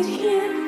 it here?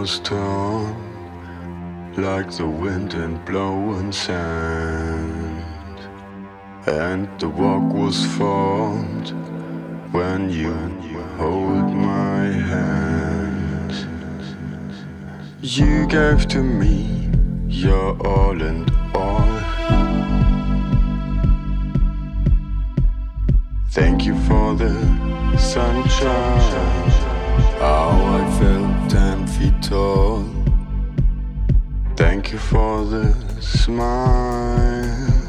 Was torn like the wind and blowing sand, and the walk was formed when you hold my hand. You gave to me your all and all. Thank you for the sunshine. How I felt ten tall. Thank you for the smile.